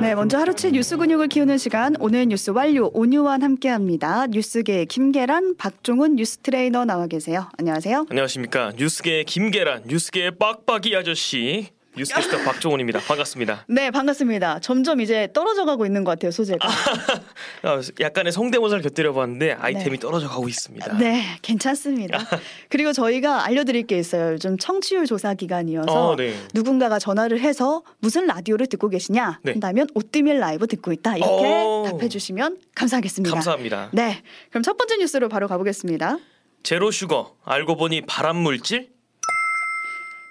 네, 먼저 하루치 뉴스 근육을 키우는 시간 오늘 뉴스 완료 오뉴완과 함께합니다. 뉴스계 김계란, 박종훈 뉴스 트레이너 나와 계세요. 안녕하세요. 안녕하십니까 뉴스계 김계란, 뉴스계 빡빡이 아저씨 뉴스캐스터 박종훈입니다. 반갑습니다. 네, 반갑습니다. 점점 이제 떨어져 가고 있는 것 같아요 소재가. 아, 약간의 성대모사를 곁들여 봤는데 아이템이 네. 떨어져 가고 있습니다. 네, 괜찮습니다. 그리고 저희가 알려드릴 게 있어요. 요즘 청취율 조사 기간이어서 어, 네. 누군가가 전화를 해서 무슨 라디오를 듣고 계시냐 네. 한다면 오뜨밀 라이브 듣고 있다 이렇게 어... 답해주시면 감사하겠습니다. 감사합니다. 네, 그럼 첫 번째 뉴스로 바로 가보겠습니다. 제로 슈거 알고 보니 발암 물질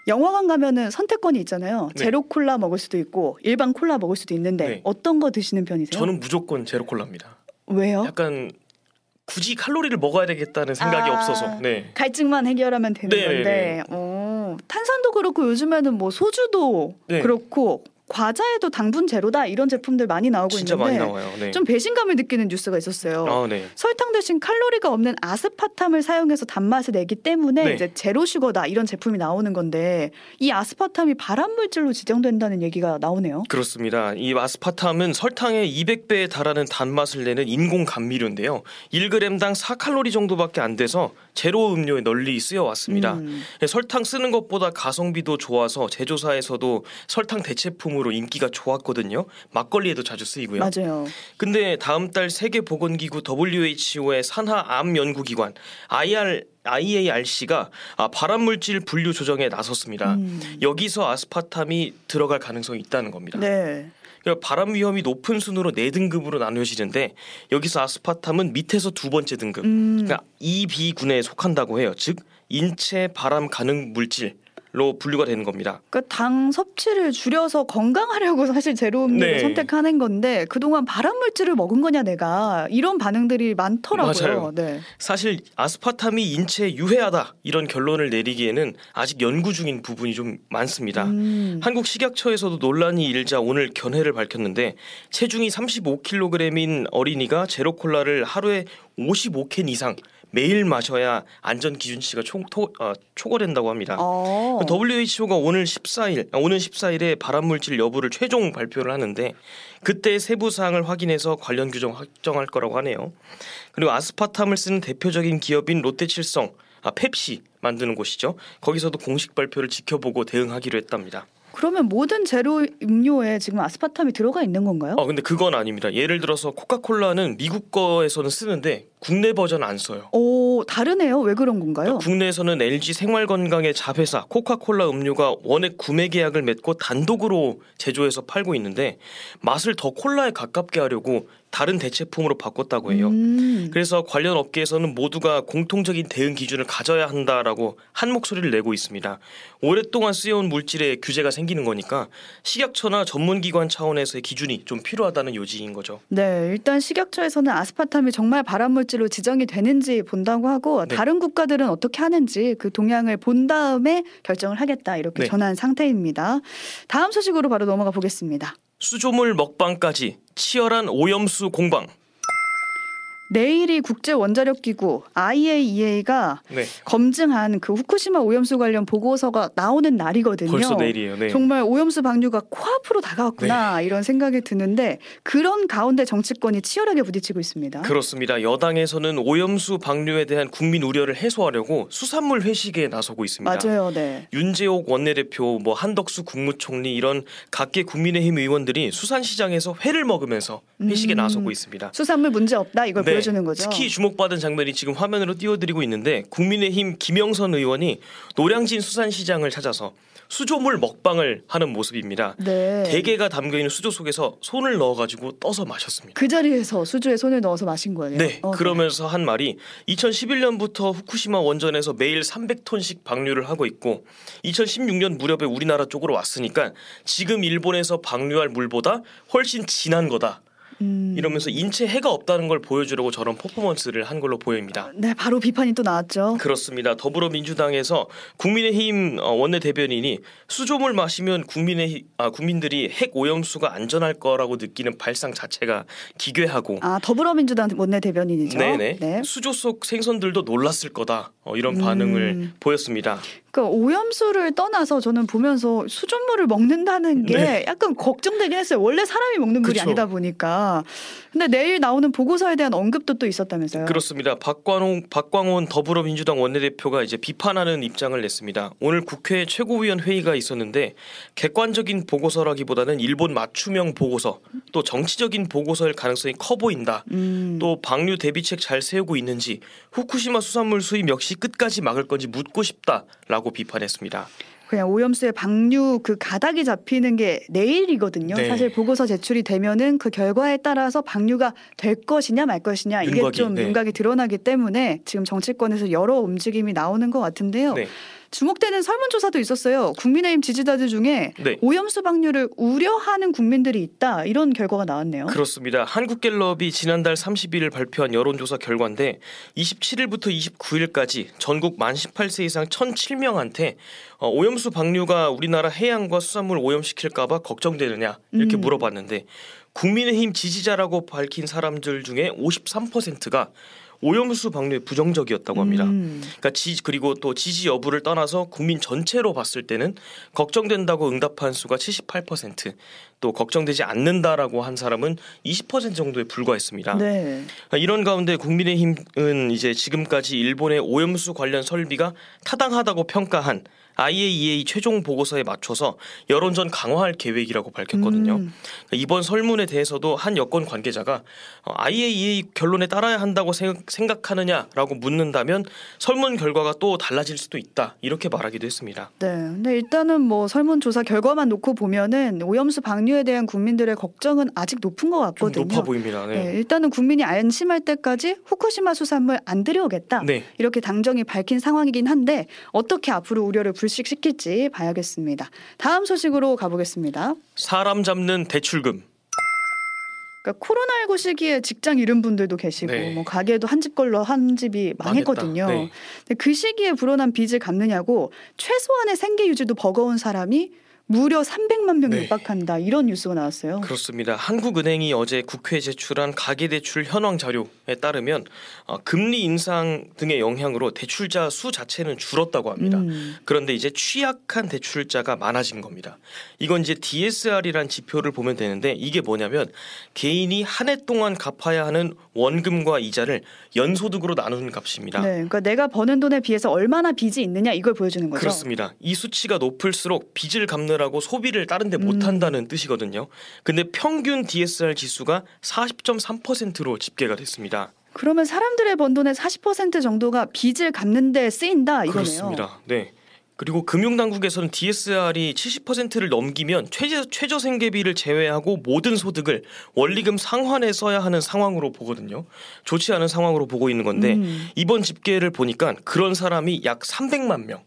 영화관 가면은 선택권이 있잖아요. 네. 제로 콜라 먹을 수도 있고 일반 콜라 먹을 수도 있는데 네. 어떤 거 드시는 편이세요? 저는 무조건 제로 콜라입니다. 왜요? 약간 굳이 칼로리를 먹어야 되겠다는 생각이 아, 없어서 네. 갈증만 해결하면 되는 네, 건데 어, 탄산도 그렇고 요즘에는 뭐 소주도 네. 그렇고 과자에도 당분 제로다 이런 제품들 많이 나오고 있는데 많이 네. 좀 배신감을 느끼는 뉴스가 있었어요. 아, 네. 설탕 대신 칼로리가 없는 아스파탐을 사용해서 단맛을 내기 때문에 네. 이제 제로 슈거다 이런 제품이 나오는 건데 이 아스파탐이 발암 물질로 지정된다는 얘기가 나오네요. 그렇습니다. 이 아스파탐은 설탕의 200배에 달하는 단맛을 내는 인공 감미료인데요. 1g당 4칼로리 정도밖에 안 돼서 제로 음료에 널리 쓰여 왔습니다. 음. 설탕 쓰는 것보다 가성비도 좋아서 제조사에서도 설탕 대체품으로 제품으로 인기가 좋았거든요. 막걸리에도 자주 쓰이고요. 맞아요. 근데 다음 달 세계 보건기구 WHO의 산하 암 연구기관 IR IARC가 아, 발암물질 분류 조정에 나섰습니다. 음. 여기서 아스파탐이 들어갈 가능성이 있다는 겁니다. 네. 그러니까 발암 위험이 높은 순으로 네 등급으로 나누어지는데 여기서 아스파탐은 밑에서 두 번째 등급, 음. 그러니까 2B군에 속한다고 해요. 즉 인체 발암 가능 물질 로 분류가 되는 겁니다. 그러니까 당 섭취를 줄여서 건강하려고 사실 제로 음료를 네. 선택하는 건데 그동안 발암 물질을 먹은 거냐 내가 이런 반응들이 많더라고요. 네. 사실 아스파탐이 인체에 유해하다 이런 결론을 내리기에는 아직 연구 중인 부분이 좀 많습니다. 음. 한국 식약처에서도 논란이 일자 오늘 견해를 밝혔는데 체중이 35kg인 어린이가 제로 콜라를 하루에 55캔 이상 매일 마셔야 안전 기준치가 총, 토, 어, 초과된다고 합니다. 어. WHO가 오늘 14일 아, 오늘 14일에 발암 물질 여부를 최종 발표를 하는데 그때 세부 사항을 확인해서 관련 규정 확정할 거라고 하네요. 그리고 아스파탐을 쓰는 대표적인 기업인 롯데칠성 아 펩시 만드는 곳이죠. 거기서도 공식 발표를 지켜보고 대응하기로 했답니다. 그러면 모든 제로 음료에 지금 아스파탐이 들어가 있는 건가요? 어, 근데 그건 아닙니다. 예를 들어서 코카콜라는 미국 거에서는 쓰는데 국내 버전 안 써요. 오, 다르네요. 왜 그런 건가요? 그러니까 국내에서는 LG 생활건강의 자회사 코카콜라 음료가 원액 구매 계약을 맺고 단독으로 제조해서 팔고 있는데 맛을 더 콜라에 가깝게 하려고 다른 대체품으로 바꿨다고 해요. 음. 그래서 관련 업계에서는 모두가 공통적인 대응 기준을 가져야 한다라고 한 목소리를 내고 있습니다. 오랫동안 쓰여온 물질에 규제가 생기는 거니까 식약처나 전문기관 차원에서의 기준이 좀 필요하다는 요지인 거죠. 네, 일단 식약처에서는 아스파탐이 정말 발암물질로 지정이 되는지 본다고 하고 네. 다른 국가들은 어떻게 하는지 그 동향을 본 다음에 결정을 하겠다 이렇게 네. 전한 상태입니다. 다음 소식으로 바로 넘어가 보겠습니다. 수조물 먹방까지 치열한 오염수 공방. 내일이 국제 원자력 기구 IAEA가 네. 검증한 그 후쿠시마 오염수 관련 보고서가 나오는 날이거든요. 벌써 내일이에요. 네. 정말 오염수 방류가 코앞으로 다가왔구나 네. 이런 생각이 드는데 그런 가운데 정치권이 치열하게 부딪히고 있습니다. 그렇습니다. 여당에서는 오염수 방류에 대한 국민 우려를 해소하려고 수산물 회식에 나서고 있습니다. 맞아요. 네. 윤재옥 원내대표, 뭐 한덕수 국무총리 이런 각계 국민의힘 의원들이 수산시장에서 회를 먹으면서 회식에 음, 나서고 있습니다. 수산물 문제 없다 이걸 네. 보여주는 거죠. 특히 주목받은 장면이 지금 화면으로 띄워드리고 있는데 국민의힘 김영선 의원이 노량진 수산시장을 찾아서 수조물 먹방을 하는 모습입니다. 네. 대게가 담겨 있는 수조 속에서 손을 넣어가지고 떠서 마셨습니다. 그 자리에서 수조에 손을 넣어서 마신 거예요. 네. 어, 네. 그러면서 네. 한 말이 2011년부터 후쿠시마 원전에서 매일 300톤씩 방류를 하고 있고 2016년 무렵에 우리나라 쪽으로 왔으니까 지금 일본에서 방류할 물보다 훨씬 진한 거다. 음. 이러면서 인체 해가 없다는 걸 보여주려고 저런 퍼포먼스를 한 걸로 보입니다. 네, 바로 비판이 또 나왔죠. 그렇습니다. 더불어민주당에서 국민의힘 어, 원내 대변인이 수조물 마시면 국민의 아, 국민들이 핵 오염수가 안전할 거라고 느끼는 발상 자체가 기괴하고 아 더불어민주당 원내 대변인이죠. 네네. 네. 수조 속 생선들도 놀랐을 거다. 어, 이런 반응을 음. 보였습니다. 그러니까 오염수를 떠나서 저는 보면서 수돗물을 먹는다는 게 네. 약간 걱정되긴 했어요. 원래 사람이 먹는 물이 그쵸. 아니다 보니까. 근데 내일 나오는 보고서에 대한 언급도 또 있었다면서요. 그렇습니다. 박광온 박광온 더불어민주당 원내대표가 이제 비판하는 입장을 냈습니다. 오늘 국회 최고위원 회의가 있었는데 객관적인 보고서라기보다는 일본 맞춤형 보고서 또 정치적인 보고서일 가능성이 커 보인다. 음. 또 방류 대비책 잘 세우고 있는지 후쿠시마 수산물 수입 역시 끝까지 막을 건지 묻고 싶다라고 라고 비판했습니다. 그냥 오염수의 방류 그 가닥이 잡히는 게 내일이거든요. 네. 사실 보고서 제출이 되면은 그 결과에 따라서 방류가 될 것이냐 말 것이냐 이게 윤곽이, 좀 네. 윤곽이 드러나기 때문에 지금 정치권에서 여러 움직임이 나오는 것 같은데요. 네. 주목되는 설문조사도 있었어요. 국민의힘 지지자들 중에 네. 오염 수 방류를 우려하는 국민들이 있다 이런 결과가 나왔네요. 그렇습니다. 한국갤럽이 지난달 30일 발표한 여론조사 결과인데 27일부터 29일까지 전국 만 18세 이상 1,007명한테 어, 오염수 방류가 우리나라 해양과 수산물 오염시킬까봐 걱정되느냐 이렇게 음. 물어봤는데 국민의힘 지지자라고 밝힌 사람들 중에 53%가 오염수 방류에 부정적이었다고 합니다. 음. 그러니까 지 그리고 또 지지 여부를 떠나서 국민 전체로 봤을 때는 걱정된다고 응답한 수가 78%, 또 걱정되지 않는다라고 한 사람은 20% 정도에 불과했습니다. 네. 그러니까 이런 가운데 국민의힘은 이제 지금까지 일본의 오염수 관련 설비가 타당하다고 평가한 IAEA 최종 보고서에 맞춰서 여론전 강화할 계획이라고 밝혔거든요. 음. 이번 설문에 대해서도 한 여권 관계자가 IAEA 어, 결론에 따라야 한다고 생각하느냐라고 묻는다면 설문 결과가 또 달라질 수도 있다 이렇게 말하기도 했습니다. 네, 근데 일단은 뭐 설문조사 결과만 놓고 보면은 오염수 방류 에 대한 국민들의 걱정은 아직 높은 것 같거든요. 높아 보입니다. 네. 네, 일단은 국민이 안심할 때까지 후쿠시마 수산물 안 들여오겠다 네. 이렇게 당정이 밝힌 상황이긴 한데 어떻게 앞으로 우려를 불식시킬지 봐야겠습니다. 다음 소식으로 가보겠습니다. 사람 잡는 대출금. 그러니까 코로나19 시기에 직장 잃은 분들도 계시고 네. 뭐 가게도 한 집 걸로 한 집이 망했거든요. 네. 근데 그 시기에 불어난 빚을 갚느냐고 최소한의 생계 유지도 버거운 사람이 무려 300만 명이 네. 육박한다 이런 뉴스가 나왔어요. 그렇습니다. 한국은행이 어제 국회에 제출한 가계대출 현황 자료에 따르면 어, 금리 인상 등의 영향으로 대출자 수 자체는 줄었다고 합니다. 음. 그런데 이제 취약한 대출자가 많아진 겁니다. 이건 이제 DSR이란 지표를 보면 되는데 이게 뭐냐면 개인이 한 해 동안 갚아야 하는 원금과 이자를 연소득으로 나누는 값입니다. 네, 그러니까 내가 버는 돈에 비해서 얼마나 빚이 있느냐 이걸 보여주는 거죠. 그렇습니다. 이 수치가 높을수록 빚을 갚느라 하느라고 소비를 다른 데 못한다는 음. 뜻이거든요. 근데 평균 DSR 지수가 40.3%로 집계가 됐습니다. 그러면 사람들의 번 돈의 40% 정도가 빚을 갚는 데 쓰인다 이거네요. 그렇습니다. 네. 그리고 금융당국에서는 DSR이 70%를 넘기면 최저, 최저 생계비를 제외하고 모든 소득을 원리금 상환에 써야 하는 상황으로 보거든요. 좋지 않은 상황으로 보고 있는 건데 음. 이번 집계를 보니까 그런 사람이 약 300만 명.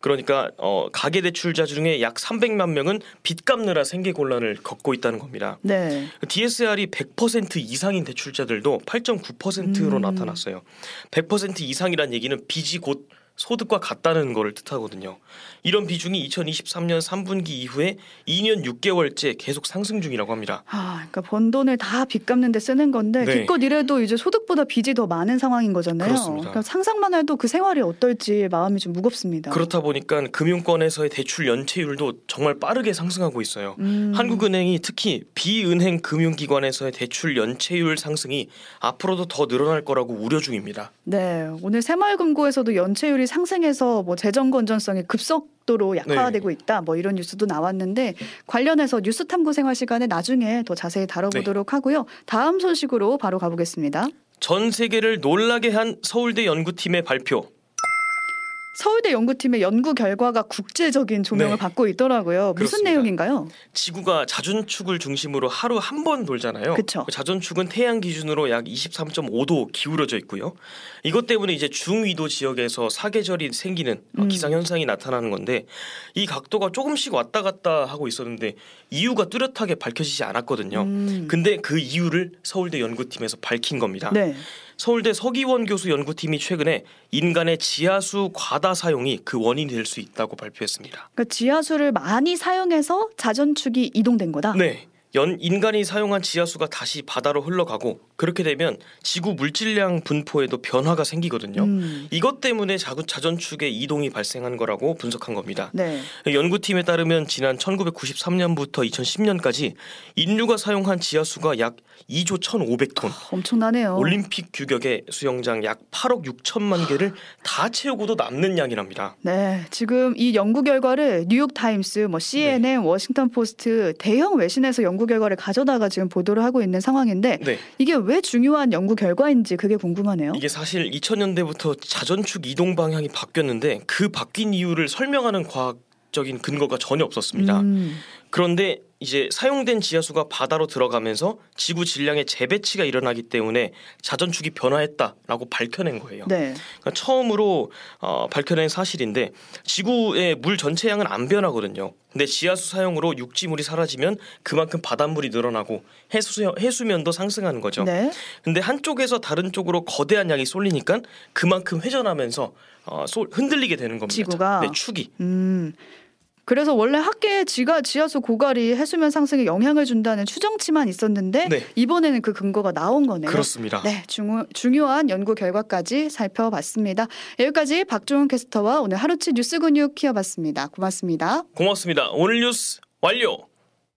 그러니까 어, 가계 대출자 중에 약 300만 명은 빚 갚느라 생계 곤란을 겪고 있다는 겁니다. 네. DSR이 100% 이상인 대출자들도 8.9%로 음. 나타났어요. 100% 이상이란 얘기는 빚이 곧 소득과 같다는 것을 뜻하거든요. 이런 비중이 2023년 3분기 이후에 2년 6개월째 계속 상승 중이라고 합니다. 아, 그러니까 번 돈을 다 빚 갚는 데 쓰는 건데 네. 기껏 이래도 이제 소득보다 빚이 더 많은 상황인 거잖아요. 그렇습니다. 그러니까 상상만 해도 그 생활이 어떨지 마음이 좀 무겁습니다. 그렇다 보니까 금융권에서의 대출 연체율도 정말 빠르게 상승하고 있어요. 음. 한국은행이 특히 비은행 금융기관에서의 대출 연체율 상승이 앞으로도 더 늘어날 거라고 우려 중입니다. 네, 오늘 새마을금고에서도 연체율이 상승해서 뭐 재정 건전성이 급속도로 약화되고 네. 있다. 뭐 이런 뉴스도 나왔는데 관련해서 뉴스 탐구 생활 시간에 나중에 더 자세히 다뤄보도록 네. 하고요. 다음 소식으로 바로 가보겠습니다. 전 세계를 놀라게 한 서울대 연구팀의 발표. 서울대 연구팀의 연구 결과가 국제적인 조명을 네. 받고 있더라고요. 무슨 그렇습니다. 내용인가요? 지구가 자전축을 중심으로 하루 한 번 돌잖아요. 그쵸. 그 자전축은 태양 기준으로 약 23.5도 기울어져 있고요. 이것 때문에 이제 중위도 지역에서 사계절이 생기는 음. 기상 현상이 나타나는 건데 이 각도가 조금씩 왔다 갔다 하고 있었는데 이유가 뚜렷하게 밝혀지지 않았거든요. 음. 근데 그 이유를 서울대 연구팀에서 밝힌 겁니다. 네. 서울대 서기원 교수 연구팀이 최근에 인간의 지하수 과다 사용이 그 원인이 될 수 있다고 발표했습니다. 그러니까 지하수를 많이 사용해서 자전축이 이동된 거다. 네. 연 인간이 사용한 지하수가 다시 바다로 흘러가고 그렇게 되면 지구 물질량 분포에도 변화가 생기거든요. 음. 이것 때문에 자구 자전축의 이동이 발생한 거라고 분석한 겁니다. 네. 연구팀에 따르면 지난 1993년부터 2010년까지 인류가 사용한 지하수가 약 2조 1,500톤. 아, 엄청나네요. 올림픽 규격의 수영장 약 8억 6천만 개를 다 채우고도 남는 양이랍니다. 네, 지금 이 연구 결과를 뉴욕 타임스, 뭐 CNN, 네. 워싱턴 포스트 대형 외신에서 연구 결과를 가져다가 지금 보도를 하고 있는 상황인데 네. 이게 왜 중요한 연구 결과인지 그게 궁금하네요. 이게 사실 2000년대부터 자전축 이동 방향이 바뀌었는데 그 바뀐 이유를 설명하는 과학 적인 근거가 전혀 없었습니다. 음. 그런데 이제 사용된 지하수가 바다로 들어가면서 지구 질량의 재배치가 일어나기 때문에 자전축이 변화했다라고 밝혀낸 거예요. 네. 그러니까 처음으로 어, 밝혀낸 사실인데 지구의 물 전체 양은 안 변하거든요. 근데 지하수 사용으로 육지물이 사라지면 그만큼 바닷물이 늘어나고 해수 해수면도 상승하는 거죠. 네. 근데 한쪽에서 다른 쪽으로 거대한 양이 쏠리니까 그만큼 회전하면서 어, 쏠, 흔들리게 되는 겁니다. 지구가 네, 축이. 음. 그래서 원래 학계에 지가 지하수 고갈이 해수면 상승에 영향을 준다는 추정치만 있었는데 네. 이번에는 그 근거가 나온 거네요. 그렇습니다. 네, 중요, 중요한 연구 결과까지 살펴봤습니다. 여기까지 박종훈 캐스터와 오늘 하루치 뉴스 근육 키워봤습니다. 고맙습니다. 고맙습니다. 오늘 뉴스 완료.